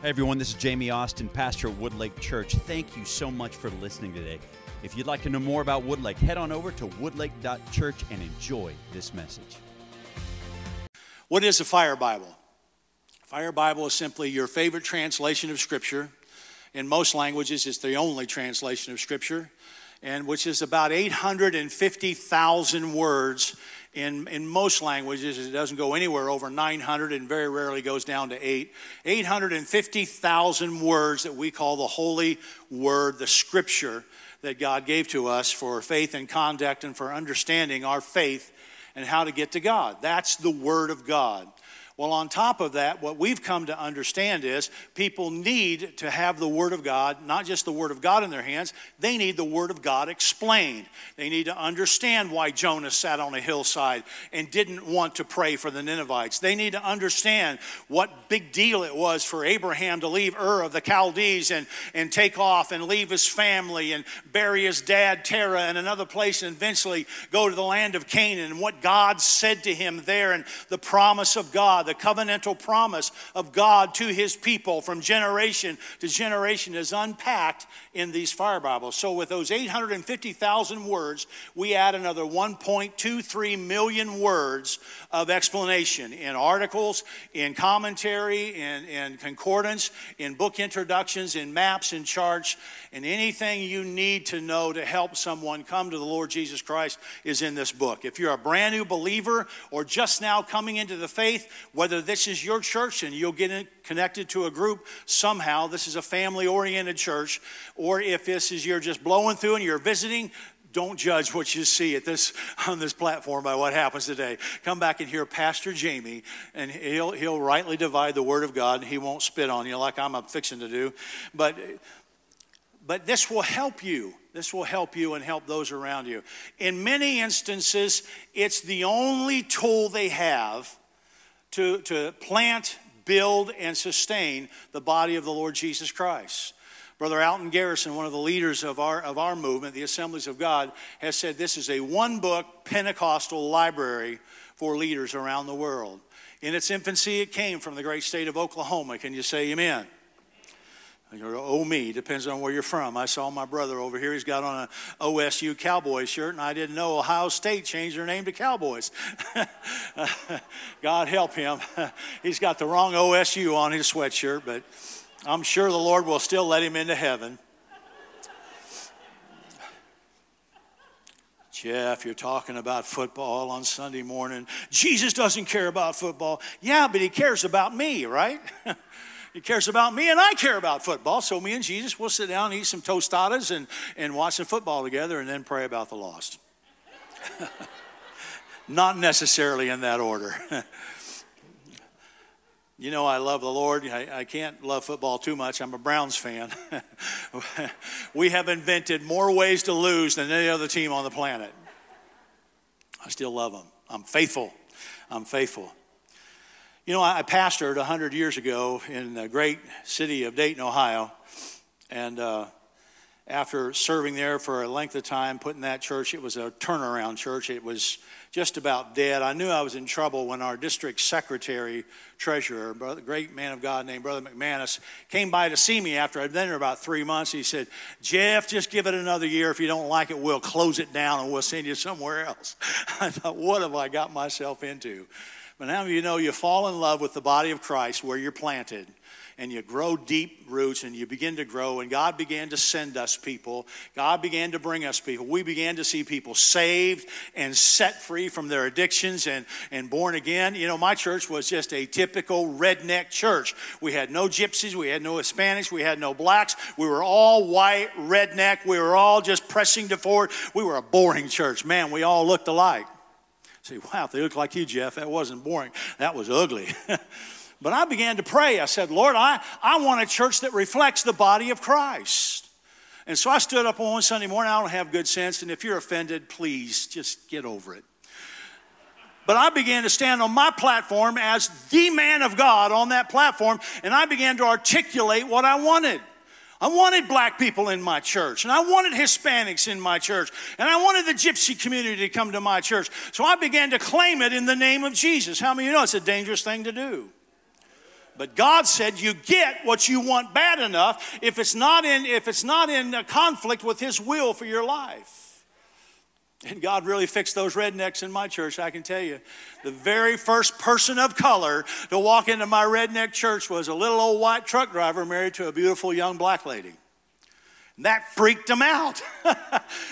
Hey everyone, this is Jamie Austin, pastor at Woodlake Church. Thank you so much for listening today. If you'd like to know more about Woodlake, head on over to woodlake.church and enjoy this message. What is a fire Bible? Fire Bible is simply your favorite translation of Scripture. In most languages, it's the only translation of Scripture, and which is about 850,000 words in, in most languages, it doesn't go anywhere over 900 and very rarely goes down to 8. 850,000 words that we call the Holy Word, the Scripture that God gave to us for faith and conduct and for understanding our faith and how to get to God. That's the Word of God. Well, on top of that, what we've come to understand is people need to have the Word of God, not just the Word of God in their hands, they need the Word of God explained. They need to understand why Jonah sat on a hillside and didn't want to pray for the Ninevites. They need to understand what big deal it was for Abraham to leave Ur of the Chaldees and, and take off and leave his family and bury his dad Terah in another place and eventually go to the land of Canaan and what God said to him there and the promise of God the covenantal promise of God to his people from generation to generation is unpacked in these fire Bibles. So, with those 850,000 words, we add another 1.23 million words of explanation in articles, in commentary, in, in concordance, in book introductions, in maps, in charts, and anything you need to know to help someone come to the Lord Jesus Christ is in this book. If you're a brand new believer or just now coming into the faith, whether this is your church and you'll get connected to a group somehow, this is a family oriented church, or if this is you're just blowing through and you're visiting, don't judge what you see at this on this platform by what happens today. Come back and hear Pastor Jamie, and he'll he'll rightly divide the word of God. And he won't spit on you like I'm fixing to do, but but this will help you. This will help you and help those around you. In many instances, it's the only tool they have to, to plant, build, and sustain the body of the Lord Jesus Christ. Brother Alton Garrison, one of the leaders of our, of our movement, the Assemblies of God, has said this is a one book Pentecostal library for leaders around the world. In its infancy, it came from the great state of Oklahoma. Can you say amen? Oh, me, depends on where you're from. I saw my brother over here. He's got on an OSU Cowboy shirt, and I didn't know Ohio State changed their name to Cowboys. God help him. He's got the wrong OSU on his sweatshirt, but I'm sure the Lord will still let him into heaven. Jeff, you're talking about football on Sunday morning. Jesus doesn't care about football. Yeah, but he cares about me, right? He cares about me, and I care about football. So me and Jesus will sit down, and eat some tostadas, and, and watch some football together, and then pray about the lost. Not necessarily in that order. you know, I love the Lord. I, I, can't love football too much. I'm a Browns fan. we have invented more ways to lose than any other team on the planet. I still love them. I'm faithful. I'm faithful. You know, I pastored 100 years ago in the great city of Dayton, Ohio. And uh, after serving there for a length of time, putting that church, it was a turnaround church. It was just about dead. I knew I was in trouble when our district secretary, treasurer, brother, great man of God named Brother McManus, came by to see me after I'd been there about three months. He said, Jeff, just give it another year. If you don't like it, we'll close it down and we'll send you somewhere else. I thought, what have I got myself into? But now you know you fall in love with the body of Christ where you're planted and you grow deep roots and you begin to grow. And God began to send us people. God began to bring us people. We began to see people saved and set free from their addictions and, and born again. You know, my church was just a typical redneck church. We had no gypsies, we had no Hispanics, we had no blacks. We were all white, redneck. We were all just pressing to forward. We were a boring church. Man, we all looked alike. Say, wow, if they look like you, Jeff, that wasn't boring. That was ugly. but I began to pray. I said, Lord, I, I want a church that reflects the body of Christ. And so I stood up on one Sunday morning. I don't have good sense, and if you're offended, please just get over it. But I began to stand on my platform as the man of God on that platform, and I began to articulate what I wanted. I wanted black people in my church, and I wanted Hispanics in my church, and I wanted the gypsy community to come to my church. So I began to claim it in the name of Jesus. How many of you know it's a dangerous thing to do? But God said you get what you want bad enough if it's not in, if it's not in conflict with His will for your life. And God really fixed those rednecks in my church, I can tell you. The very first person of color to walk into my redneck church was a little old white truck driver married to a beautiful young black lady. And that freaked them out.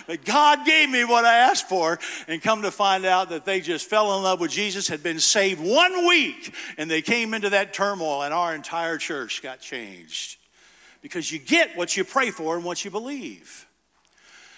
but God gave me what I asked for, and come to find out that they just fell in love with Jesus, had been saved one week, and they came into that turmoil, and our entire church got changed. Because you get what you pray for and what you believe.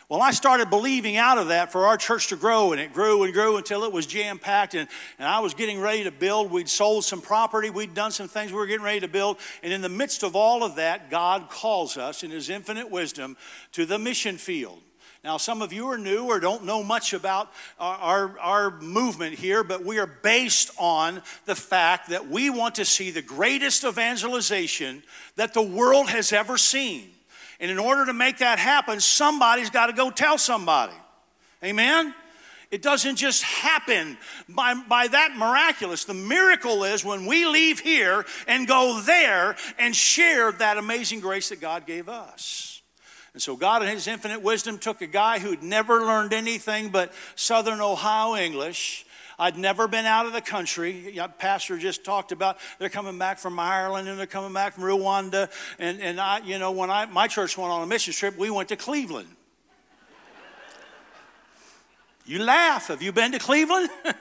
Well, I started believing out of that for our church to grow, and it grew and grew until it was jam packed. And, and I was getting ready to build. We'd sold some property, we'd done some things we were getting ready to build. And in the midst of all of that, God calls us in His infinite wisdom to the mission field. Now, some of you are new or don't know much about our, our, our, movement here, but we are based on the fact that we want to see the greatest evangelization that the world has ever seen. And in order to make that happen, somebody's got to go tell somebody. Amen? It doesn't just happen by, by that miraculous. The miracle is when we leave here and go there and share that amazing grace that God gave us. And so, God, in His infinite wisdom, took a guy who'd never learned anything but Southern Ohio English I'd never been out of the country. Pastor just talked about they're coming back from Ireland and they're coming back from Rwanda. And, and I, you know, when I, my church went on a mission trip, we went to Cleveland. You laugh. Have you been to Cleveland?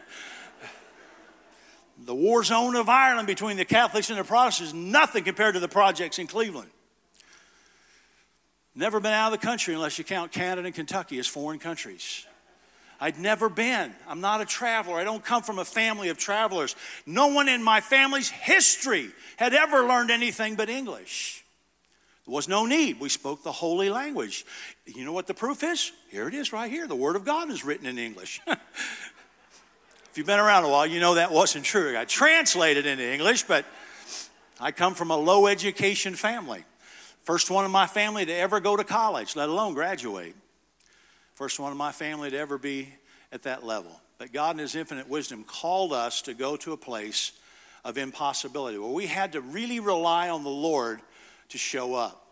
the war zone of Ireland between the Catholics and the Protestants is nothing compared to the projects in Cleveland. Never been out of the country unless you count Canada and Kentucky as foreign countries. I'd never been. I'm not a traveler. I don't come from a family of travelers. No one in my family's history had ever learned anything but English. There was no need. We spoke the holy language. You know what the proof is? Here it is right here. The Word of God is written in English. if you've been around a while, you know that wasn't true. I translated into English, but I come from a low education family. First one in my family to ever go to college, let alone graduate. First one in my family to ever be at that level. But God, in His infinite wisdom, called us to go to a place of impossibility where we had to really rely on the Lord to show up.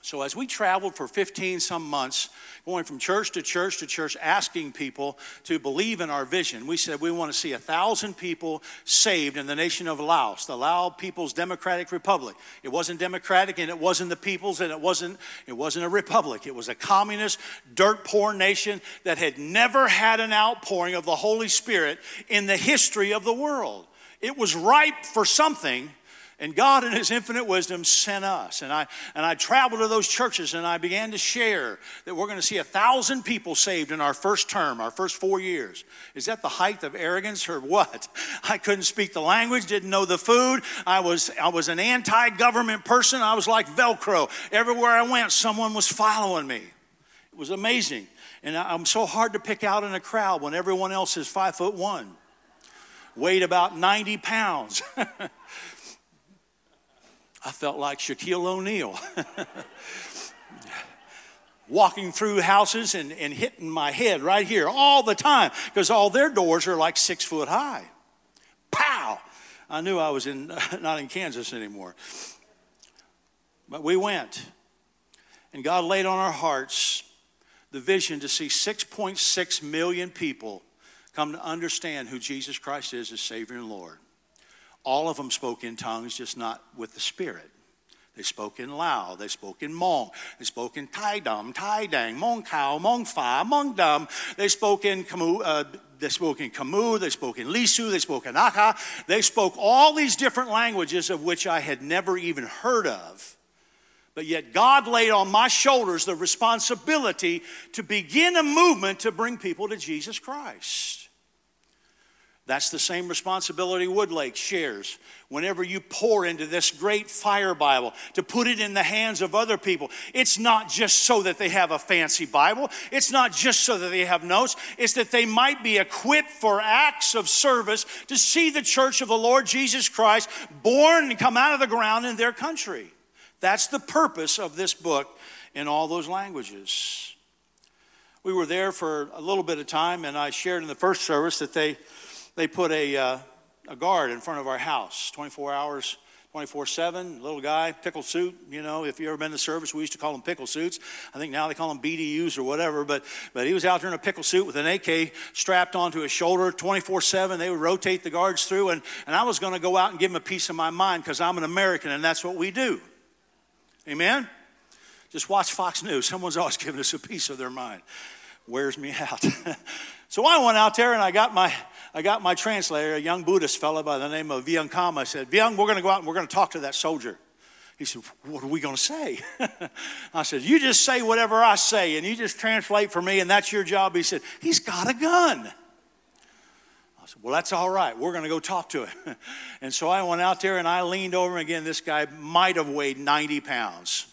So, as we traveled for 15 some months, going from church to church to church, asking people to believe in our vision, we said we want to see a thousand people saved in the nation of Laos, the Lao People's Democratic Republic. It wasn't democratic and it wasn't the people's and it wasn't, it wasn't a republic. It was a communist, dirt poor nation that had never had an outpouring of the Holy Spirit in the history of the world. It was ripe for something and God, in His infinite wisdom, sent us. And I, and I traveled to those churches and I began to share that we're going to see a thousand people saved in our first term, our first four years. Is that the height of arrogance or what? I couldn't speak the language, didn't know the food. I was, I was an anti government person. I was like Velcro. Everywhere I went, someone was following me. It was amazing. And I'm so hard to pick out in a crowd when everyone else is five foot one, weighed about 90 pounds. I felt like Shaquille O'Neal. Walking through houses and, and hitting my head right here all the time because all their doors are like six foot high. Pow! I knew I was in, not in Kansas anymore. But we went, and God laid on our hearts the vision to see 6.6 million people come to understand who Jesus Christ is as Savior and Lord. All of them spoke in tongues, just not with the Spirit. They spoke in Lao, they spoke in Hmong, they spoke in Tai Dam, Tai Dang, Hmong Kao, Hmong Fa, Hmong Dam. They spoke in Khmu, uh, they spoke in Kamu, they spoke in Lisu, they spoke in Akha. They spoke all these different languages of which I had never even heard of. But yet, God laid on my shoulders the responsibility to begin a movement to bring people to Jesus Christ. That's the same responsibility Woodlake shares whenever you pour into this great fire Bible to put it in the hands of other people. It's not just so that they have a fancy Bible, it's not just so that they have notes, it's that they might be equipped for acts of service to see the church of the Lord Jesus Christ born and come out of the ground in their country. That's the purpose of this book in all those languages. We were there for a little bit of time, and I shared in the first service that they they put a, uh, a guard in front of our house 24 hours 24 7, little guy, pickle suit. You know, if you ever been to service, we used to call them pickle suits. I think now they call them BDUs or whatever. But, but he was out there in a pickle suit with an AK strapped onto his shoulder 24 7. They would rotate the guards through. And, and I was going to go out and give him a piece of my mind because I'm an American and that's what we do. Amen? Just watch Fox News. Someone's always giving us a piece of their mind. Wears me out. so I went out there and I got my I got my translator, a young Buddhist fellow by the name of Vyang Kam. I said, Vyang, we're going to go out and we're going to talk to that soldier. He said, What are we going to say? I said, You just say whatever I say and you just translate for me and that's your job. He said, He's got a gun. I said, Well, that's all right. We're going to go talk to him. and so I went out there and I leaned over. Again, this guy might have weighed 90 pounds.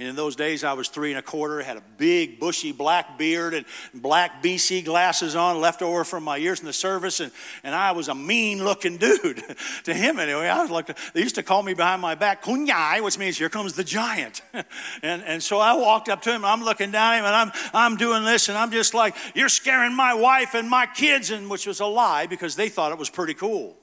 And in those days, I was three and a quarter, had a big, bushy black beard and black BC glasses on, left over from my years in the service. And, and I was a mean looking dude to him anyway. I was like, they used to call me behind my back, Kunyai, which means here comes the giant. and, and so I walked up to him, I'm looking down at him, and I'm, I'm doing this, and I'm just like, You're scaring my wife and my kids, and which was a lie because they thought it was pretty cool.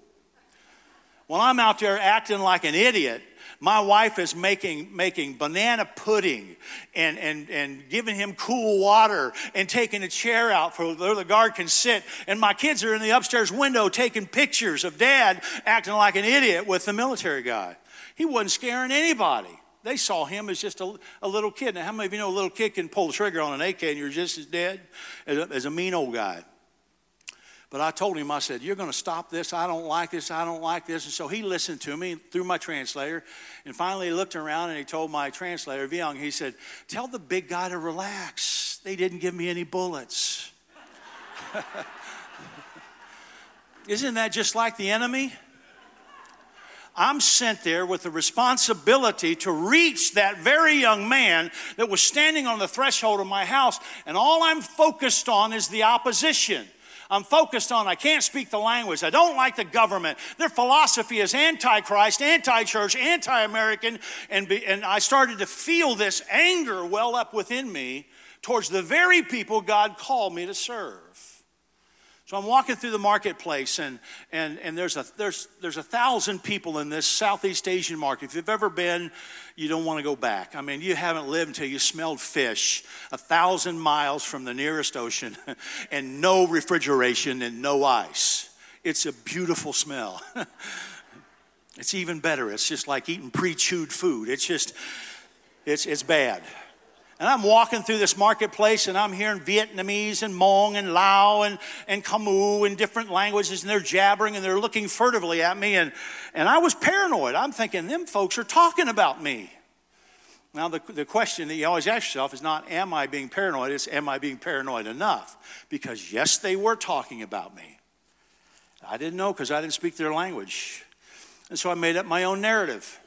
Well, I'm out there acting like an idiot my wife is making, making banana pudding and, and, and giving him cool water and taking a chair out for where the guard can sit. And my kids are in the upstairs window taking pictures of dad acting like an idiot with the military guy. He wasn't scaring anybody. They saw him as just a, a little kid. Now, how many of you know a little kid can pull the trigger on an AK and you're just as dead as a, as a mean old guy? But I told him, I said, You're going to stop this. I don't like this. I don't like this. And so he listened to me through my translator. And finally, he looked around and he told my translator, Vyong, he said, Tell the big guy to relax. They didn't give me any bullets. Isn't that just like the enemy? I'm sent there with the responsibility to reach that very young man that was standing on the threshold of my house, and all I'm focused on is the opposition. I'm focused on. I can't speak the language. I don't like the government. Their philosophy is anti Christ, anti church, anti American. And, and I started to feel this anger well up within me towards the very people God called me to serve. So I'm walking through the marketplace, and, and, and there's, a, there's, there's a thousand people in this Southeast Asian market. If you've ever been, you don't want to go back. I mean, you haven't lived until you smelled fish a thousand miles from the nearest ocean and no refrigeration and no ice. It's a beautiful smell. it's even better. It's just like eating pre chewed food. It's just, it's, it's bad. And I'm walking through this marketplace and I'm hearing Vietnamese and Hmong and Lao and, and Khmer in different languages and they're jabbering and they're looking furtively at me. And, and I was paranoid. I'm thinking, them folks are talking about me. Now, the, the question that you always ask yourself is not, am I being paranoid? It's, am I being paranoid enough? Because, yes, they were talking about me. I didn't know because I didn't speak their language. And so I made up my own narrative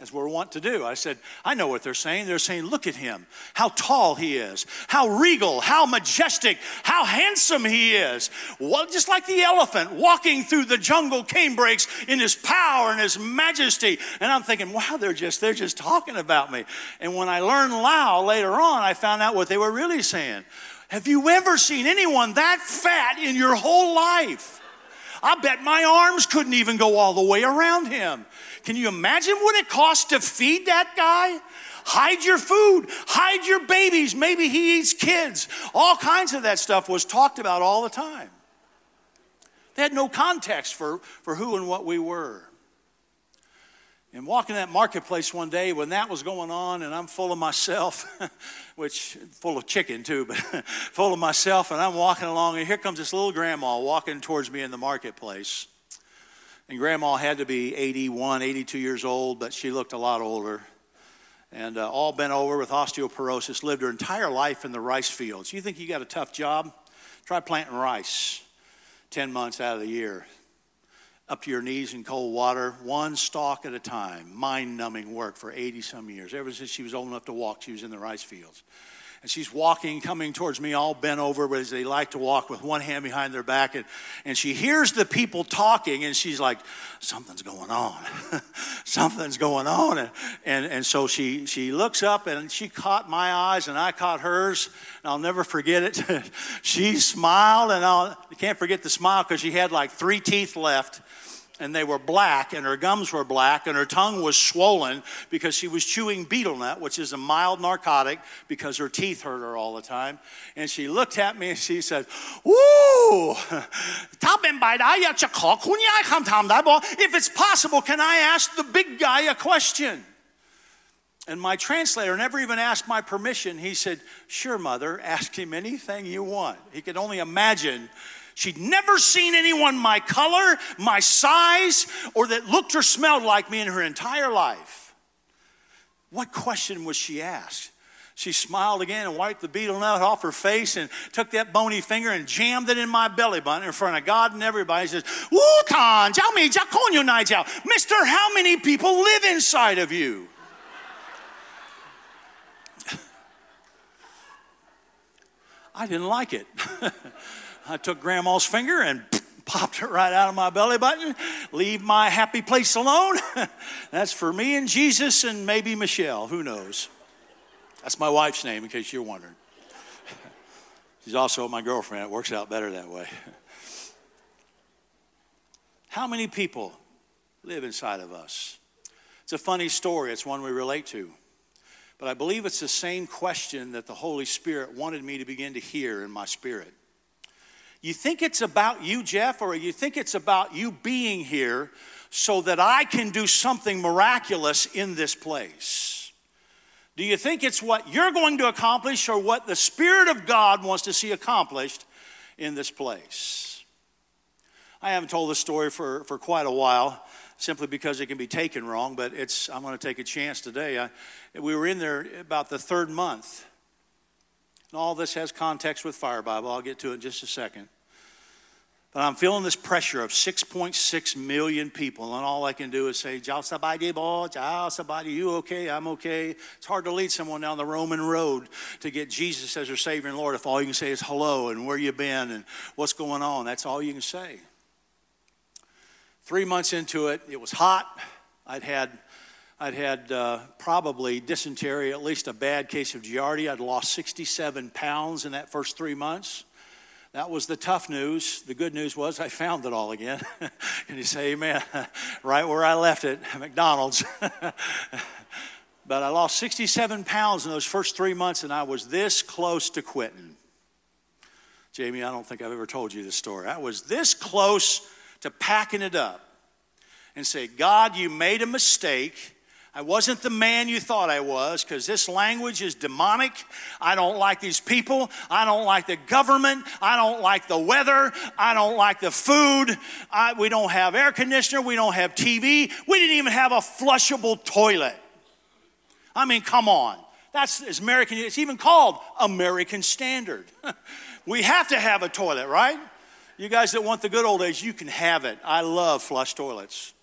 as we're wont to do. I said, I know what they're saying. They're saying, look at him, how tall he is, how regal, how majestic, how handsome he is. Well, just like the elephant walking through the jungle canebrakes in his power and his majesty. And I'm thinking, wow, they're just, they're just talking about me. And when I learned Lao later on, I found out what they were really saying. Have you ever seen anyone that fat in your whole life? I bet my arms couldn't even go all the way around him. Can you imagine what it costs to feed that guy? Hide your food, hide your babies. Maybe he eats kids. All kinds of that stuff was talked about all the time. They had no context for, for who and what we were. And walking that marketplace one day when that was going on, and I'm full of myself, which full of chicken too, but full of myself, and I'm walking along, and here comes this little grandma walking towards me in the marketplace. And grandma had to be 81, 82 years old, but she looked a lot older. And uh, all bent over with osteoporosis, lived her entire life in the rice fields. You think you got a tough job? Try planting rice 10 months out of the year up to your knees in cold water, one stalk at a time, mind numbing work for 80 some years. Ever since she was old enough to walk, she was in the rice fields. And she's walking, coming towards me, all bent over, but as they like to walk with one hand behind their back. And, and she hears the people talking, and she's like, Something's going on. Something's going on. And, and, and so she, she looks up, and she caught my eyes, and I caught hers. And I'll never forget it. she smiled, and I'll, I can't forget the smile because she had like three teeth left and they were black, and her gums were black, and her tongue was swollen because she was chewing betel nut, which is a mild narcotic, because her teeth hurt her all the time. And she looked at me and she said, Ooh, if it's possible, can I ask the big guy a question? And my translator never even asked my permission. He said, Sure, mother, ask him anything you want. He could only imagine She'd never seen anyone my color, my size, or that looked or smelled like me in her entire life. What question was she asked? She smiled again and wiped the betel nut off her face and took that bony finger and jammed it in my belly button in front of God and everybody. She says, Wutan, Mister, how many people live inside of you? I didn't like it. I took grandma's finger and popped it right out of my belly button. Leave my happy place alone. That's for me and Jesus and maybe Michelle. Who knows? That's my wife's name, in case you're wondering. She's also my girlfriend. It works out better that way. How many people live inside of us? It's a funny story, it's one we relate to. But I believe it's the same question that the Holy Spirit wanted me to begin to hear in my spirit. You think it's about you, Jeff, or you think it's about you being here so that I can do something miraculous in this place? Do you think it's what you're going to accomplish or what the Spirit of God wants to see accomplished in this place? I haven't told this story for, for quite a while simply because it can be taken wrong, but it's, I'm going to take a chance today. I, we were in there about the third month. And all this has context with Fire Bible. I'll get to it in just a second. But I'm feeling this pressure of 6.6 million people, and all I can do is say, Jao sabadi bo, Jao sabadi, you okay? I'm okay. It's hard to lead someone down the Roman road to get Jesus as their Savior and Lord if all you can say is hello and where you been and what's going on. That's all you can say. Three months into it, it was hot. I'd had I'd had uh, probably dysentery, at least a bad case of Giardia. I'd lost 67 pounds in that first three months. That was the tough news. The good news was I found it all again. Can you say amen? right where I left it, McDonald's. but I lost 67 pounds in those first three months, and I was this close to quitting. Jamie, I don't think I've ever told you this story. I was this close to packing it up and say, God, you made a mistake. I wasn't the man you thought I was because this language is demonic. I don't like these people. I don't like the government. I don't like the weather. I don't like the food. I, we don't have air conditioner. We don't have TV. We didn't even have a flushable toilet. I mean, come on. That's American. It's even called American Standard. we have to have a toilet, right? You guys that want the good old days, you can have it. I love flush toilets.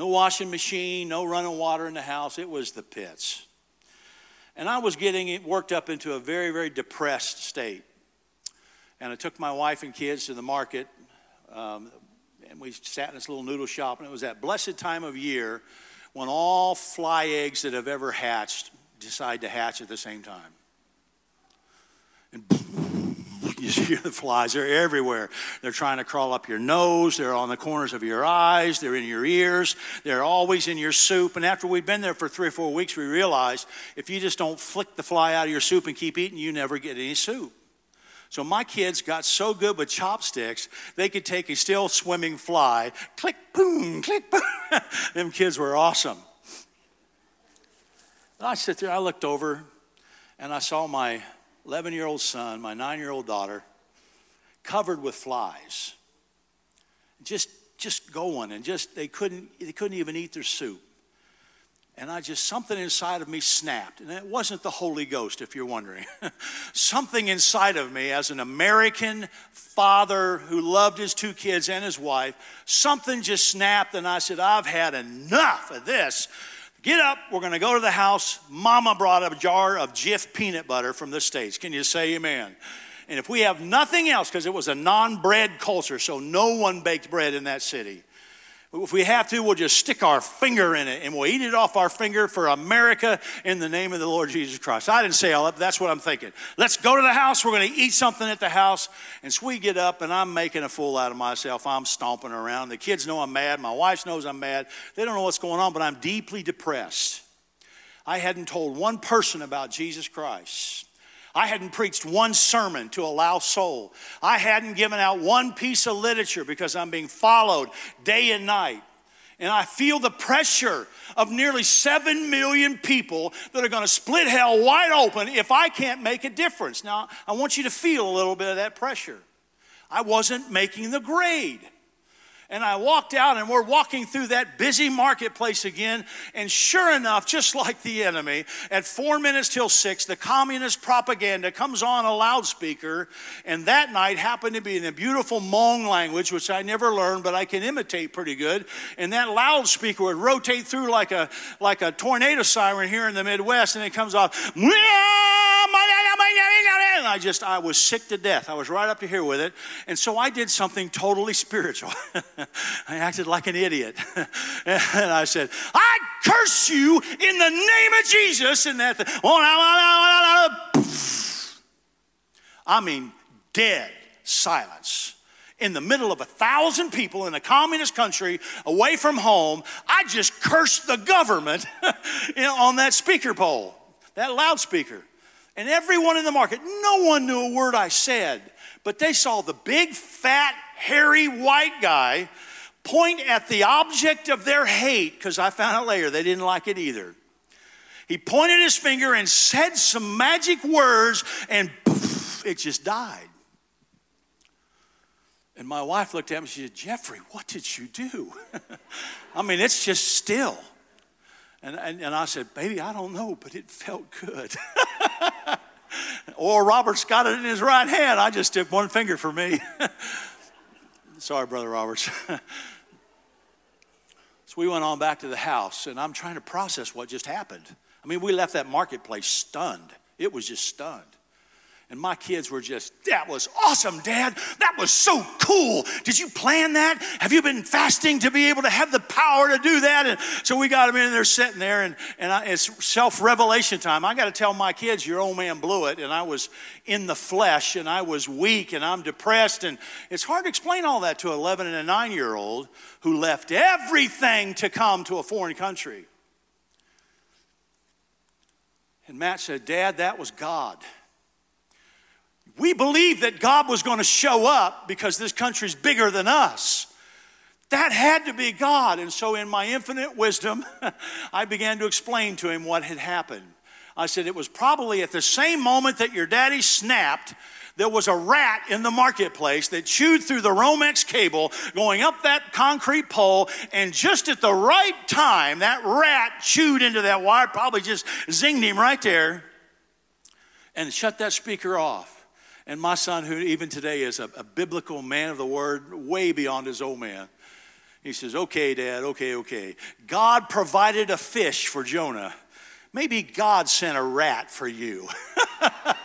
No washing machine, no running water in the house. It was the pits. And I was getting worked up into a very, very depressed state. And I took my wife and kids to the market, um, and we sat in this little noodle shop, and it was that blessed time of year when all fly eggs that have ever hatched decide to hatch at the same time. And you see the flies, they're everywhere. They're trying to crawl up your nose, they're on the corners of your eyes, they're in your ears, they're always in your soup. And after we've been there for three or four weeks, we realized if you just don't flick the fly out of your soup and keep eating, you never get any soup. So my kids got so good with chopsticks, they could take a still swimming fly, click, boom, click, boom. Them kids were awesome. And I sit there, I looked over, and I saw my 11 year old son, my nine year old daughter, covered with flies. Just, just going, and just, they couldn't, they couldn't even eat their soup. And I just, something inside of me snapped. And it wasn't the Holy Ghost, if you're wondering. something inside of me, as an American father who loved his two kids and his wife, something just snapped. And I said, I've had enough of this. Get up, we're going to go to the house. Mama brought a jar of Jif peanut butter from the States. Can you say amen? And if we have nothing else, because it was a non bread culture, so no one baked bread in that city, If we have to, we'll just stick our finger in it and we'll eat it off our finger for America in the name of the Lord Jesus Christ. I didn't say all that, but that's what I'm thinking. Let's go to the house. We're going to eat something at the house. And so we get up and I'm making a fool out of myself. I'm stomping around. The kids know I'm mad. My wife knows I'm mad. They don't know what's going on, but I'm deeply depressed. I hadn't told one person about Jesus Christ. I hadn't preached one sermon to a Lao soul. I hadn't given out one piece of literature because I'm being followed day and night. And I feel the pressure of nearly 7 million people that are going to split hell wide open if I can't make a difference. Now, I want you to feel a little bit of that pressure. I wasn't making the grade. And I walked out, and we're walking through that busy marketplace again. And sure enough, just like the enemy, at four minutes till six, the communist propaganda comes on a loudspeaker. And that night happened to be in a beautiful Hmong language, which I never learned, but I can imitate pretty good. And that loudspeaker would rotate through like a, like a tornado siren here in the Midwest, and it comes off. I just, I was sick to death. I was right up to here with it. And so I did something totally spiritual. I acted like an idiot. and I said, I curse you in the name of Jesus. And that, oh, I mean, dead silence in the middle of a thousand people in a communist country away from home, I just cursed the government on that speaker pole, that loudspeaker. And everyone in the market, no one knew a word I said, but they saw the big, fat, hairy white guy point at the object of their hate, because I found out later they didn't like it either. He pointed his finger and said some magic words, and poof, it just died. And my wife looked at me and she said, Jeffrey, what did you do? I mean, it's just still. And, and, and I said, Baby, I don't know, but it felt good. or Robert's got it in his right hand. I just took one finger for me. Sorry, Brother Roberts. so we went on back to the house, and I'm trying to process what just happened. I mean, we left that marketplace stunned. It was just stunned. And my kids were just, that was awesome, Dad. That was so cool. Did you plan that? Have you been fasting to be able to have the power to do that? And so we got them in there sitting there, and, and I, it's self revelation time. I got to tell my kids, your old man blew it, and I was in the flesh, and I was weak, and I'm depressed. And it's hard to explain all that to an 11 and a 9 year old who left everything to come to a foreign country. And Matt said, Dad, that was God. We believed that God was going to show up because this country's bigger than us. That had to be God. And so, in my infinite wisdom, I began to explain to him what had happened. I said, It was probably at the same moment that your daddy snapped, there was a rat in the marketplace that chewed through the Romex cable going up that concrete pole. And just at the right time, that rat chewed into that wire, probably just zinged him right there and shut that speaker off. And my son, who even today is a, a biblical man of the word, way beyond his old man, he says, Okay, Dad, okay, okay. God provided a fish for Jonah. Maybe God sent a rat for you.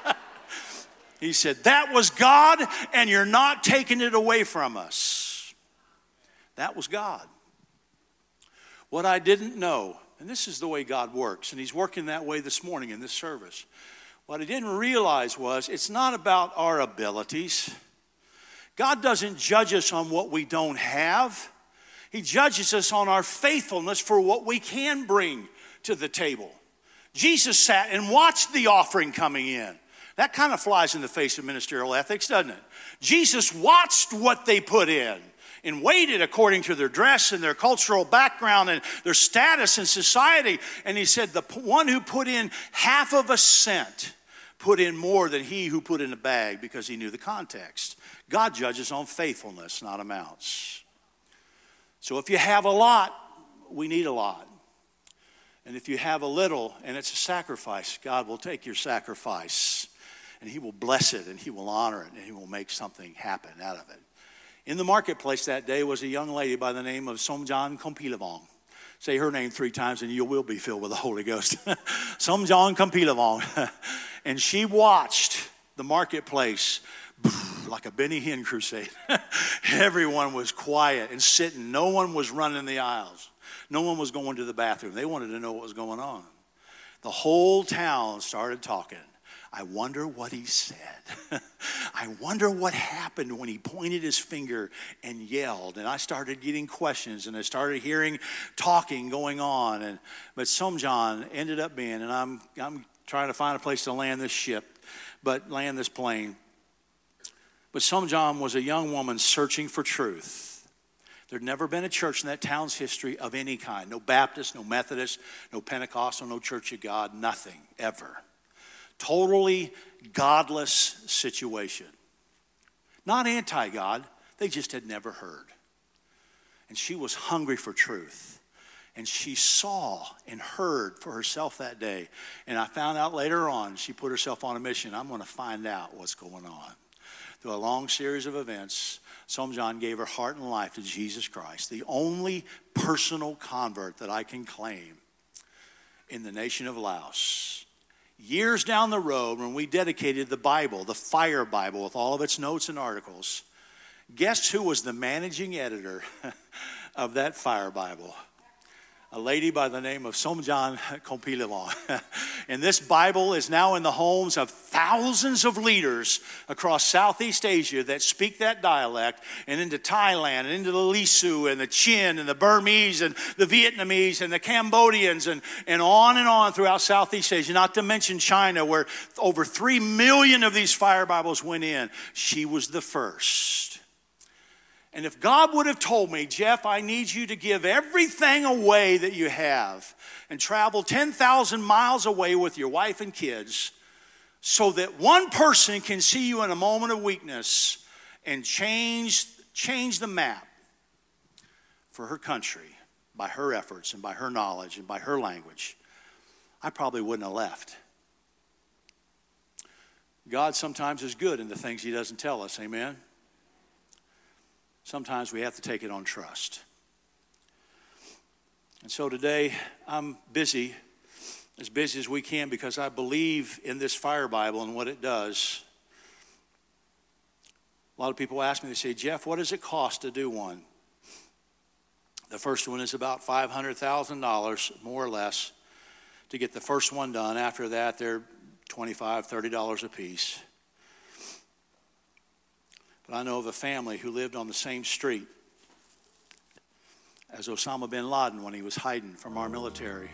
he said, That was God, and you're not taking it away from us. That was God. What I didn't know, and this is the way God works, and He's working that way this morning in this service. What I didn't realize was it's not about our abilities. God doesn't judge us on what we don't have, He judges us on our faithfulness for what we can bring to the table. Jesus sat and watched the offering coming in. That kind of flies in the face of ministerial ethics, doesn't it? Jesus watched what they put in and weighted according to their dress and their cultural background and their status in society. And he said, The one who put in half of a cent put in more than he who put in a bag because he knew the context. God judges on faithfulness, not amounts. So if you have a lot, we need a lot. And if you have a little and it's a sacrifice, God will take your sacrifice and He will bless it and He will honor it and He will make something happen out of it. In the marketplace that day was a young lady by the name of Somjan Kompilavong. Say her name three times and you will be filled with the Holy Ghost. Somjan Kompilavong. and she watched the marketplace like a Benny Hinn crusade. Everyone was quiet and sitting. No one was running the aisles. No one was going to the bathroom. They wanted to know what was going on. The whole town started talking. I wonder what he said. I wonder what happened when he pointed his finger and yelled. And I started getting questions and I started hearing talking going on. And but Somjan ended up being, and I'm I'm trying to find a place to land this ship, but land this plane. But Somjan was a young woman searching for truth. There'd never been a church in that town's history of any kind no Baptist, no Methodist, no Pentecostal, no Church of God, nothing ever. Totally godless situation. Not anti God, they just had never heard. And she was hungry for truth. And she saw and heard for herself that day. And I found out later on, she put herself on a mission. I'm going to find out what's going on. Through a long series of events, Somjan gave her heart and life to Jesus Christ, the only personal convert that I can claim in the nation of Laos years down the road when we dedicated the Bible, the Fire Bible, with all of its notes and articles, guess who was the managing editor of that Fire Bible? A lady by the name of Somjan Kompilavong. and this Bible is now in the homes of thousands of leaders across Southeast Asia that speak that dialect and into Thailand and into the Lisu and the Chin and the Burmese and the Vietnamese and the Cambodians and, and on and on throughout Southeast Asia, not to mention China, where over three million of these fire Bibles went in. She was the first. And if God would have told me, Jeff, I need you to give everything away that you have and travel 10,000 miles away with your wife and kids so that one person can see you in a moment of weakness and change, change the map for her country by her efforts and by her knowledge and by her language, I probably wouldn't have left. God sometimes is good in the things He doesn't tell us, amen? Sometimes we have to take it on trust. And so today, I'm busy, as busy as we can, because I believe in this fire Bible and what it does. A lot of people ask me, they say, Jeff, what does it cost to do one? The first one is about $500,000, more or less, to get the first one done. After that, they're $25, $30 a piece. But I know of a family who lived on the same street as Osama bin Laden when he was hiding from our military.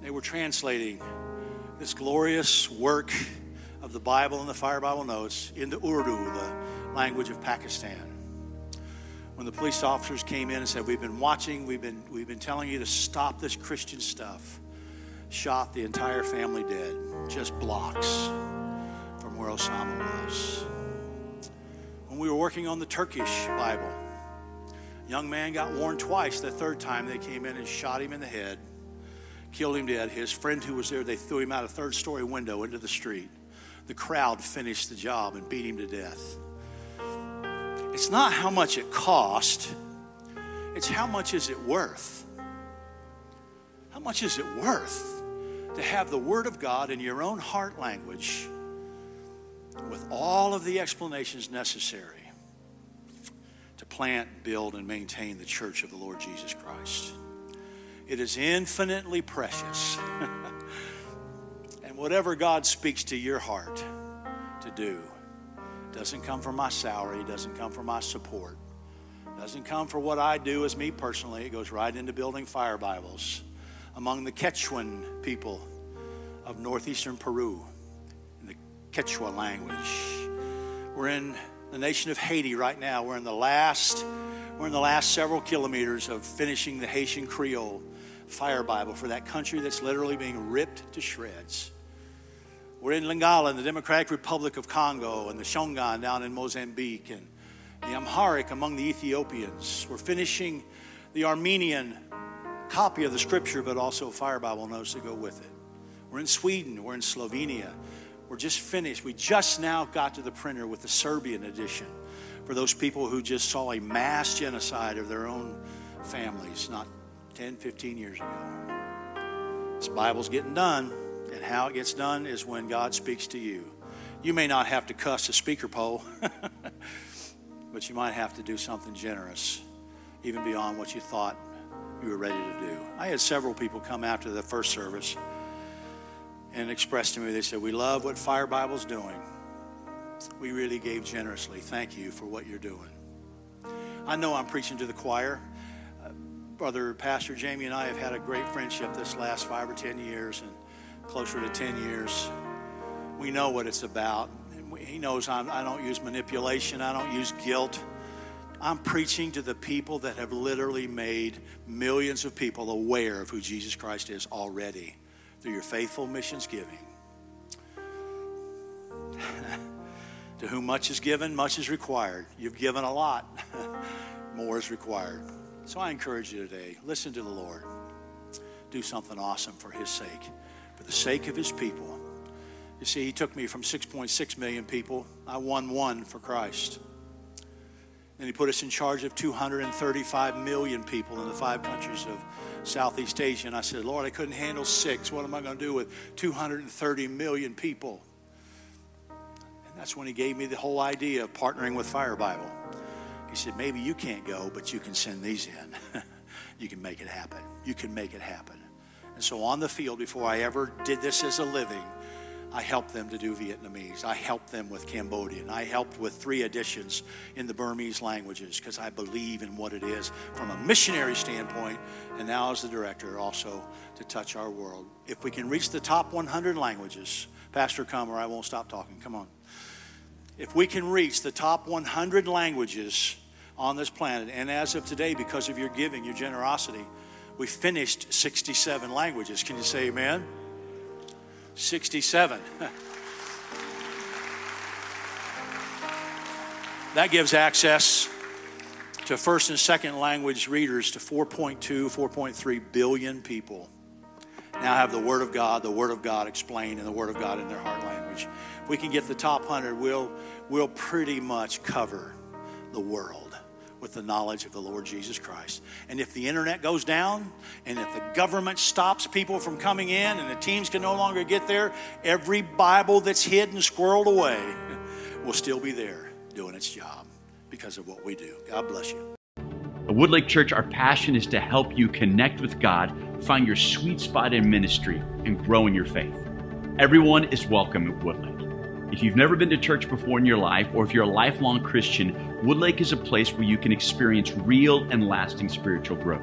They were translating this glorious work of the Bible and the Fire Bible Notes into Urdu, the language of Pakistan. When the police officers came in and said, We've been watching, we've been, we've been telling you to stop this Christian stuff, shot the entire family dead, just blocks where Osama was. When we were working on the Turkish Bible, a young man got warned twice. The third time they came in and shot him in the head, killed him dead. His friend who was there, they threw him out a third story window into the street. The crowd finished the job and beat him to death. It's not how much it cost, it's how much is it worth. How much is it worth to have the Word of God in your own heart language with all of the explanations necessary to plant, build, and maintain the church of the Lord Jesus Christ. It is infinitely precious. and whatever God speaks to your heart to do doesn't come from my salary, doesn't come from my support, doesn't come for what I do as me personally. It goes right into building fire Bibles among the Quechuan people of northeastern Peru Quechua language. We're in the nation of Haiti right now. We're in the last, we're in the last several kilometers of finishing the Haitian Creole Fire Bible for that country that's literally being ripped to shreds. We're in Lingala in the Democratic Republic of Congo and the Shangaan down in Mozambique and the Amharic among the Ethiopians. We're finishing the Armenian copy of the scripture, but also Fire Bible notes that go with it. We're in Sweden, we're in Slovenia, we're just finished. We just now got to the printer with the Serbian edition for those people who just saw a mass genocide of their own families not 10, 15 years ago. This Bible's getting done, and how it gets done is when God speaks to you. You may not have to cuss a speaker pole, but you might have to do something generous, even beyond what you thought you were ready to do. I had several people come after the first service and expressed to me, they said, We love what Fire Bible's doing. We really gave generously. Thank you for what you're doing. I know I'm preaching to the choir. Uh, Brother Pastor Jamie and I have had a great friendship this last five or ten years, and closer to ten years. We know what it's about. He knows I'm, I don't use manipulation, I don't use guilt. I'm preaching to the people that have literally made millions of people aware of who Jesus Christ is already through your faithful missions giving. to whom much is given, much is required. You've given a lot, more is required. So I encourage you today listen to the Lord. Do something awesome for His sake, for the sake of His people. You see, He took me from 6.6 million people, I won one for Christ. And He put us in charge of 235 million people in the five countries of Southeast Asia. And I said, Lord, I couldn't handle six. What am I going to do with 230 million people? And that's when he gave me the whole idea of partnering with Fire Bible. He said, maybe you can't go, but you can send these in. you can make it happen. You can make it happen. And so on the field, before I ever did this as a living, I helped them to do Vietnamese. I helped them with Cambodian. I helped with three editions in the Burmese languages because I believe in what it is from a missionary standpoint, and now as the director also to touch our world. If we can reach the top 100 languages, Pastor, come or I won't stop talking. Come on. If we can reach the top 100 languages on this planet, and as of today, because of your giving, your generosity, we finished 67 languages. Can you say amen? 67. that gives access to first and second language readers to 4.2, 4.3 billion people now have the Word of God, the Word of God explained, and the Word of God in their heart language. If we can get the top 100, we'll, we'll pretty much cover the world with the knowledge of the Lord Jesus Christ. And if the internet goes down, and if the government stops people from coming in, and the teams can no longer get there, every Bible that's hidden, squirreled away, will still be there doing its job because of what we do. God bless you. At Woodlake Church, our passion is to help you connect with God, find your sweet spot in ministry, and grow in your faith. Everyone is welcome at Woodlake. If you've never been to church before in your life, or if you're a lifelong Christian, Woodlake is a place where you can experience real and lasting spiritual growth.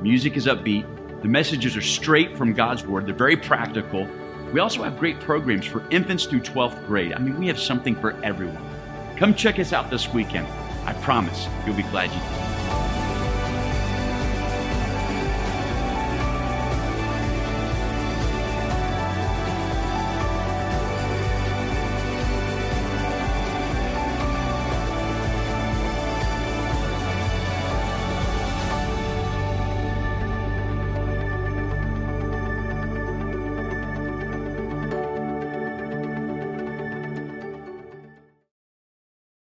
Music is upbeat, the messages are straight from God's Word, they're very practical. We also have great programs for infants through 12th grade. I mean, we have something for everyone. Come check us out this weekend. I promise you'll be glad you did.